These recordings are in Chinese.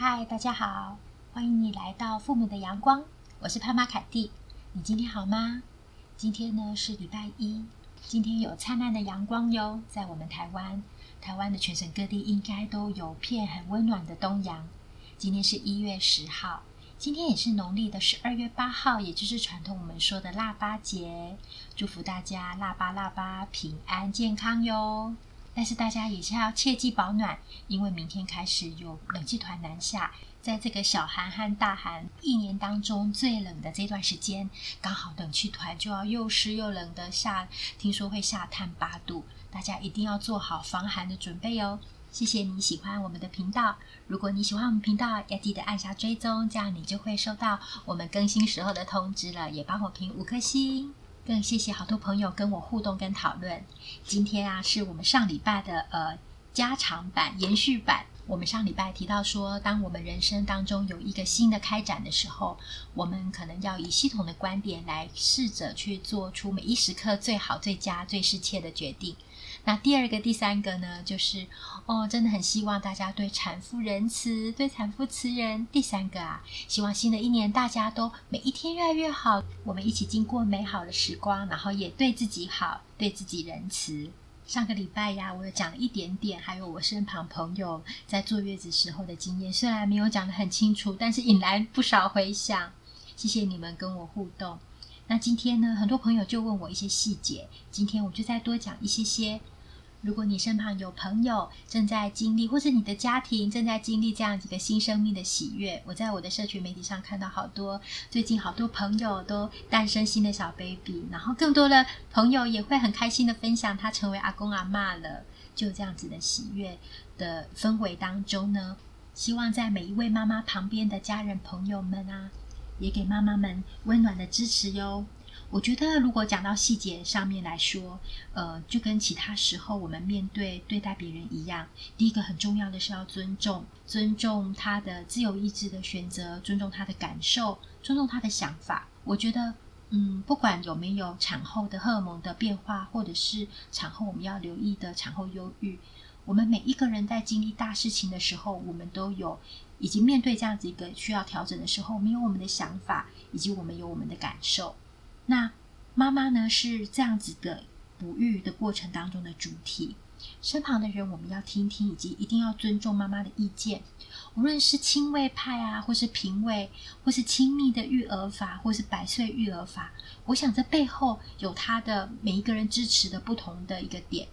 嗨，大家好，欢迎你来到父母的阳光，我是潘妈凯蒂。你今天好吗？今天呢是礼拜一，今天有灿烂的阳光哟，在我们台湾，台湾的全省各地应该都有片很温暖的东阳。今天是一月十号，今天也是农历的十二月八号，也就是传统我们说的腊八节。祝福大家腊八腊八平安健康哟。但是大家也是要切记保暖，因为明天开始有冷气团南下，在这个小寒和大寒一年当中最冷的这段时间，刚好冷气团就要又湿又冷的下，听说会下探八度，大家一定要做好防寒的准备哦。谢谢你喜欢我们的频道，如果你喜欢我们频道，要记得按下追踪，这样你就会收到我们更新时候的通知了，也帮我评五颗星。更谢谢好多朋友跟我互动跟讨论。今天啊，是我们上礼拜的呃加长版、延续版。我们上礼拜提到说，当我们人生当中有一个新的开展的时候，我们可能要以系统的观点来试着去做出每一时刻最好、最佳、最适切的决定。那第二个、第三个呢，就是哦，真的很希望大家对产妇仁慈，对产妇慈仁。第三个啊，希望新的一年大家都每一天越来越好，我们一起经过美好的时光，然后也对自己好，对自己仁慈。上个礼拜呀，我有讲一点点，还有我身旁朋友在坐月子时候的经验，虽然没有讲得很清楚，但是引来不少回响。谢谢你们跟我互动。那今天呢，很多朋友就问我一些细节，今天我就再多讲一些些。如果你身旁有朋友正在经历，或是你的家庭正在经历这样几个新生命的喜悦，我在我的社群媒体上看到好多，最近好多朋友都诞生新的小 baby，然后更多的朋友也会很开心的分享他成为阿公阿嬷了，就这样子的喜悦的氛围当中呢，希望在每一位妈妈旁边的家人朋友们啊，也给妈妈们温暖的支持哟。我觉得，如果讲到细节上面来说，呃，就跟其他时候我们面对对待别人一样。第一个很重要的是要尊重，尊重他的自由意志的选择，尊重他的感受，尊重他的想法。我觉得，嗯，不管有没有产后的荷尔蒙的变化，或者是产后我们要留意的产后忧郁，我们每一个人在经历大事情的时候，我们都有，以及面对这样子一个需要调整的时候，我们有我们的想法，以及我们有我们的感受。那妈妈呢，是这样子的哺育的过程当中的主体，身旁的人我们要听听，以及一定要尊重妈妈的意见。无论是亲卫派啊，或是平喂，或是亲密的育儿法，或是百岁育儿法，我想这背后有他的每一个人支持的不同的一个点。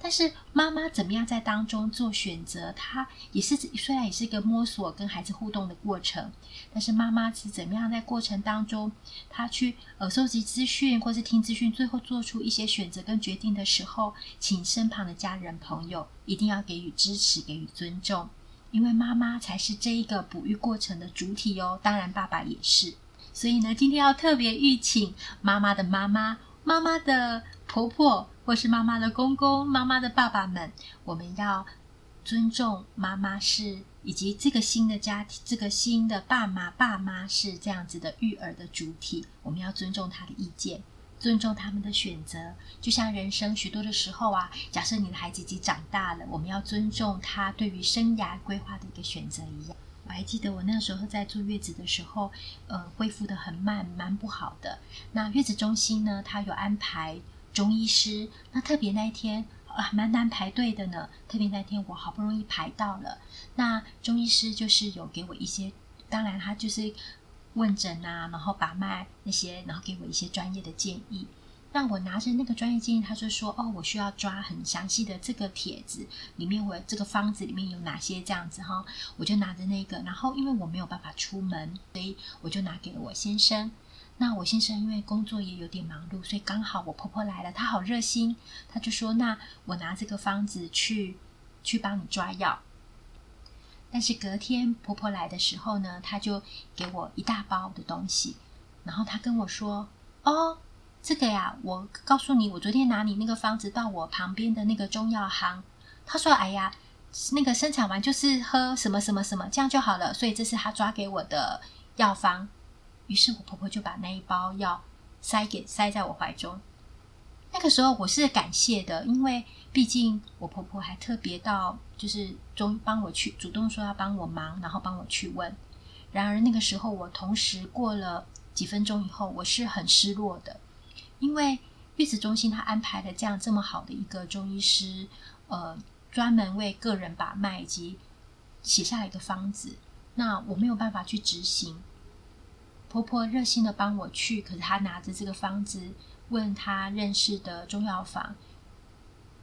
但是妈妈怎么样在当中做选择？她也是虽然也是一个摸索跟孩子互动的过程，但是妈妈是怎么样在过程当中，她去呃收集资讯或是听资讯，最后做出一些选择跟决定的时候，请身旁的家人朋友一定要给予支持，给予尊重，因为妈妈才是这一个哺育过程的主体哦。当然爸爸也是，所以呢，今天要特别预请妈妈的妈妈、妈妈的婆婆。或是妈妈的公公、妈妈的爸爸们，我们要尊重妈妈是，以及这个新的家庭，这个新的爸妈、爸妈是这样子的育儿的主体，我们要尊重他的意见，尊重他们的选择。就像人生许多的时候啊，假设你的孩子已经长大了，我们要尊重他对于生涯规划的一个选择一样。我还记得我那时候在坐月子的时候，呃，恢复得很慢，蛮不好的。那月子中心呢，他有安排。中医师，那特别那一天啊，蛮难排队的呢。特别那天我好不容易排到了，那中医师就是有给我一些，当然他就是问诊啊，然后把脉那些，然后给我一些专业的建议。那我拿着那个专业建议，他就说：“哦，我需要抓很详细的这个帖子里面，我这个方子里面有哪些这样子哈。”我就拿着那个，然后因为我没有办法出门，所以我就拿给了我先生。那我先生因为工作也有点忙碌，所以刚好我婆婆来了，她好热心，她就说：“那我拿这个方子去去帮你抓药。”但是隔天婆婆来的时候呢，她就给我一大包的东西，然后她跟我说：“哦，这个呀，我告诉你，我昨天拿你那个方子到我旁边的那个中药行，她说：‘哎呀，那个生产完就是喝什么什么什么，这样就好了。’所以这是她抓给我的药方。”于是我婆婆就把那一包药塞给塞在我怀中，那个时候我是感谢的，因为毕竟我婆婆还特别到就是中帮我去主动说要帮我忙，然后帮我去问。然而那个时候我同时过了几分钟以后，我是很失落的，因为月子中心他安排了这样这么好的一个中医师，呃，专门为个人把脉以及写下一个方子，那我没有办法去执行。婆婆热心的帮我去，可是她拿着这个方子，问她认识的中药房，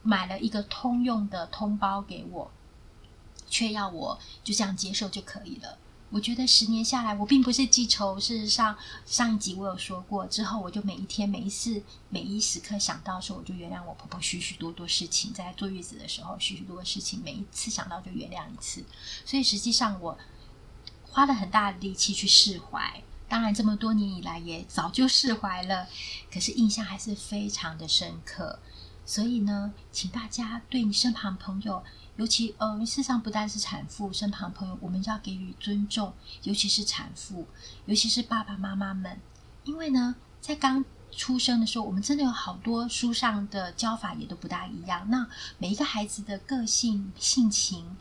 买了一个通用的通包给我，却要我就这样接受就可以了。我觉得十年下来，我并不是记仇。事实上，上一集我有说过，之后我就每一天、每一次、每一时刻想到的时候，我就原谅我婆婆许许多多事情。在坐月子的时候，许许多多事情，每一次想到就原谅一次。所以实际上，我花了很大的力气去释怀。当然，这么多年以来也早就释怀了，可是印象还是非常的深刻。所以呢，请大家对你身旁朋友。尤其，呃，事实上不单是产妇身旁朋友，我们要给予尊重，尤其是产妇，尤其是爸爸妈妈们，因为呢，在刚出生的时候，我们真的有好多书上的教法也都不大一样。那每一个孩子的个性、性情，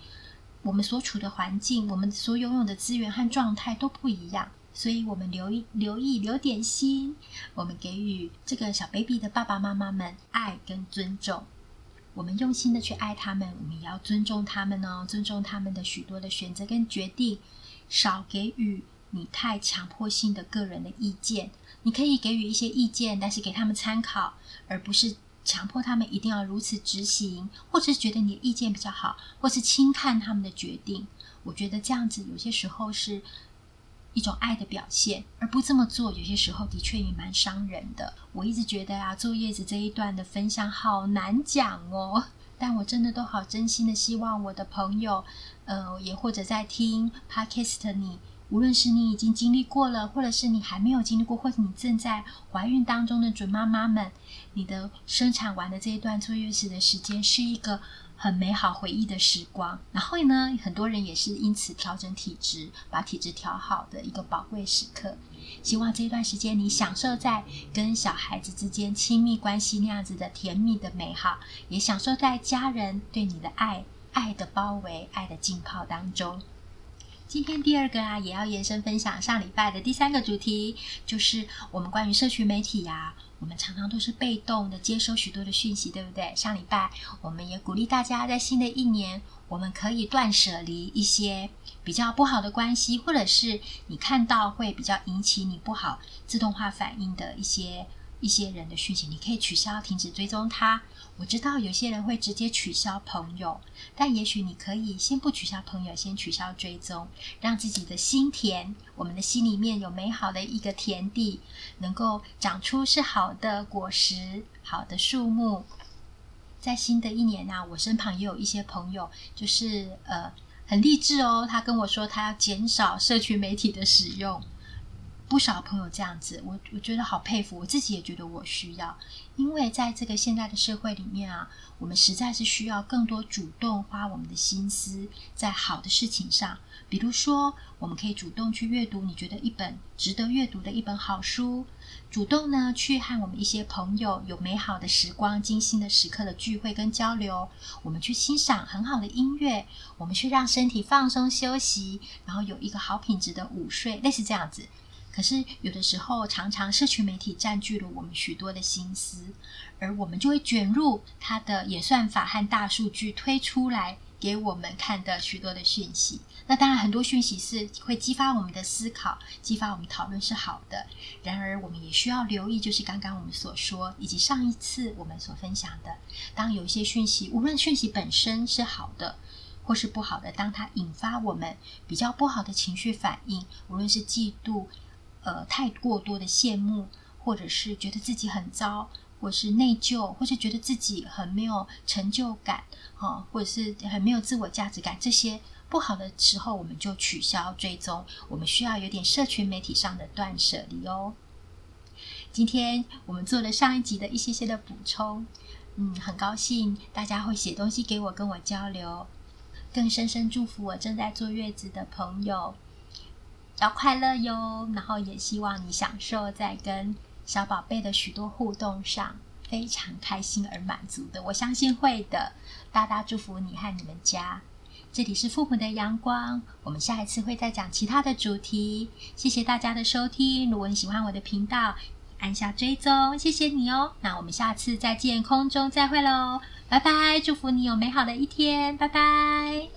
我们所处的环境，我们所拥有的资源和状态都不一样，所以我们留意、留意、留点心，我们给予这个小 baby 的爸爸妈妈们爱跟尊重。我们用心的去爱他们，我们也要尊重他们哦，尊重他们的许多的选择跟决定，少给予你太强迫性的个人的意见。你可以给予一些意见，但是给他们参考，而不是强迫他们一定要如此执行，或者是觉得你的意见比较好，或是轻看他们的决定。我觉得这样子有些时候是。一种爱的表现，而不这么做，有些时候的确也蛮伤人的。我一直觉得啊，坐月子这一段的分享好难讲哦，但我真的都好真心的希望我的朋友，呃，也或者在听 Podcast 的你，无论是你已经经历过了，或者是你还没有经历过，或者你正在怀孕当中的准妈妈们，你的生产完的这一段坐月子的时间是一个。很美好回忆的时光，然后呢，很多人也是因此调整体质，把体质调好的一个宝贵时刻。希望这段时间你享受在跟小孩子之间亲密关系那样子的甜蜜的美好，也享受在家人对你的爱、爱的包围、爱的浸泡当中。今天第二个啊，也要延伸分享上礼拜的第三个主题，就是我们关于社群媒体呀、我们常常都是被动的接收许多的讯息，对不对？上礼拜我们也鼓励大家，在新的一年，我们可以断舍离一些比较不好的关系，或者是你看到会比较引起你不好自动化反应的一些一些人的讯息，你可以取消、停止追踪他。我知道有些人会直接取消朋友，但也许你可以先不取消朋友，先取消追踪，让自己的心田，我们的心里面有美好的一个田地，能够长出是好的果实、好的树木。在新的一年啊，我身旁也有一些朋友，就是呃很励志哦，他跟我说他要减少社群媒体的使用。不少朋友这样子，我我觉得好佩服，我自己也觉得我需要，因为在这个现在的社会里面啊，我们实在是需要更多主动花我们的心思在好的事情上，比如说，我们可以主动去阅读你觉得一本值得阅读的一本好书，主动呢去和我们一些朋友有美好的时光、精心的时刻的聚会跟交流，我们去欣赏很好的音乐，我们去让身体放松休息，然后有一个好品质的午睡，类似这样子。可是有的时候，常常社群媒体占据了我们许多的心思，而我们就会卷入它的演算法和大数据推出来给我们看的许多的讯息。那当然，很多讯息是会激发我们的思考，激发我们讨论是好的。然而，我们也需要留意，就是刚刚我们所说，以及上一次我们所分享的，当有一些讯息，无论讯息本身是好的或是不好的，当它引发我们比较不好的情绪反应，无论是嫉妒。呃，太过多的羡慕，或者是觉得自己很糟，或是内疚，或是觉得自己很没有成就感，哈，或者是很没有自我价值感，这些不好的时候，我们就取消追踪。我们需要有点社群媒体上的断舍离哦。今天我们做了上一集的一些些的补充，嗯，很高兴大家会写东西给我，跟我交流，更深深祝福我正在坐月子的朋友。要快乐哟，然后也希望你享受在跟小宝贝的许多互动上。非常开心而满足的。我相信会的，大大祝福你和你们家。这里是父母的阳光，我们下一次会再讲其他的主题。谢谢大家的收听，如果你喜欢我的频道，按下追踪，谢谢你哦。那我们下次再见，空中再会喽，拜拜！祝福你有美好的一天，拜拜。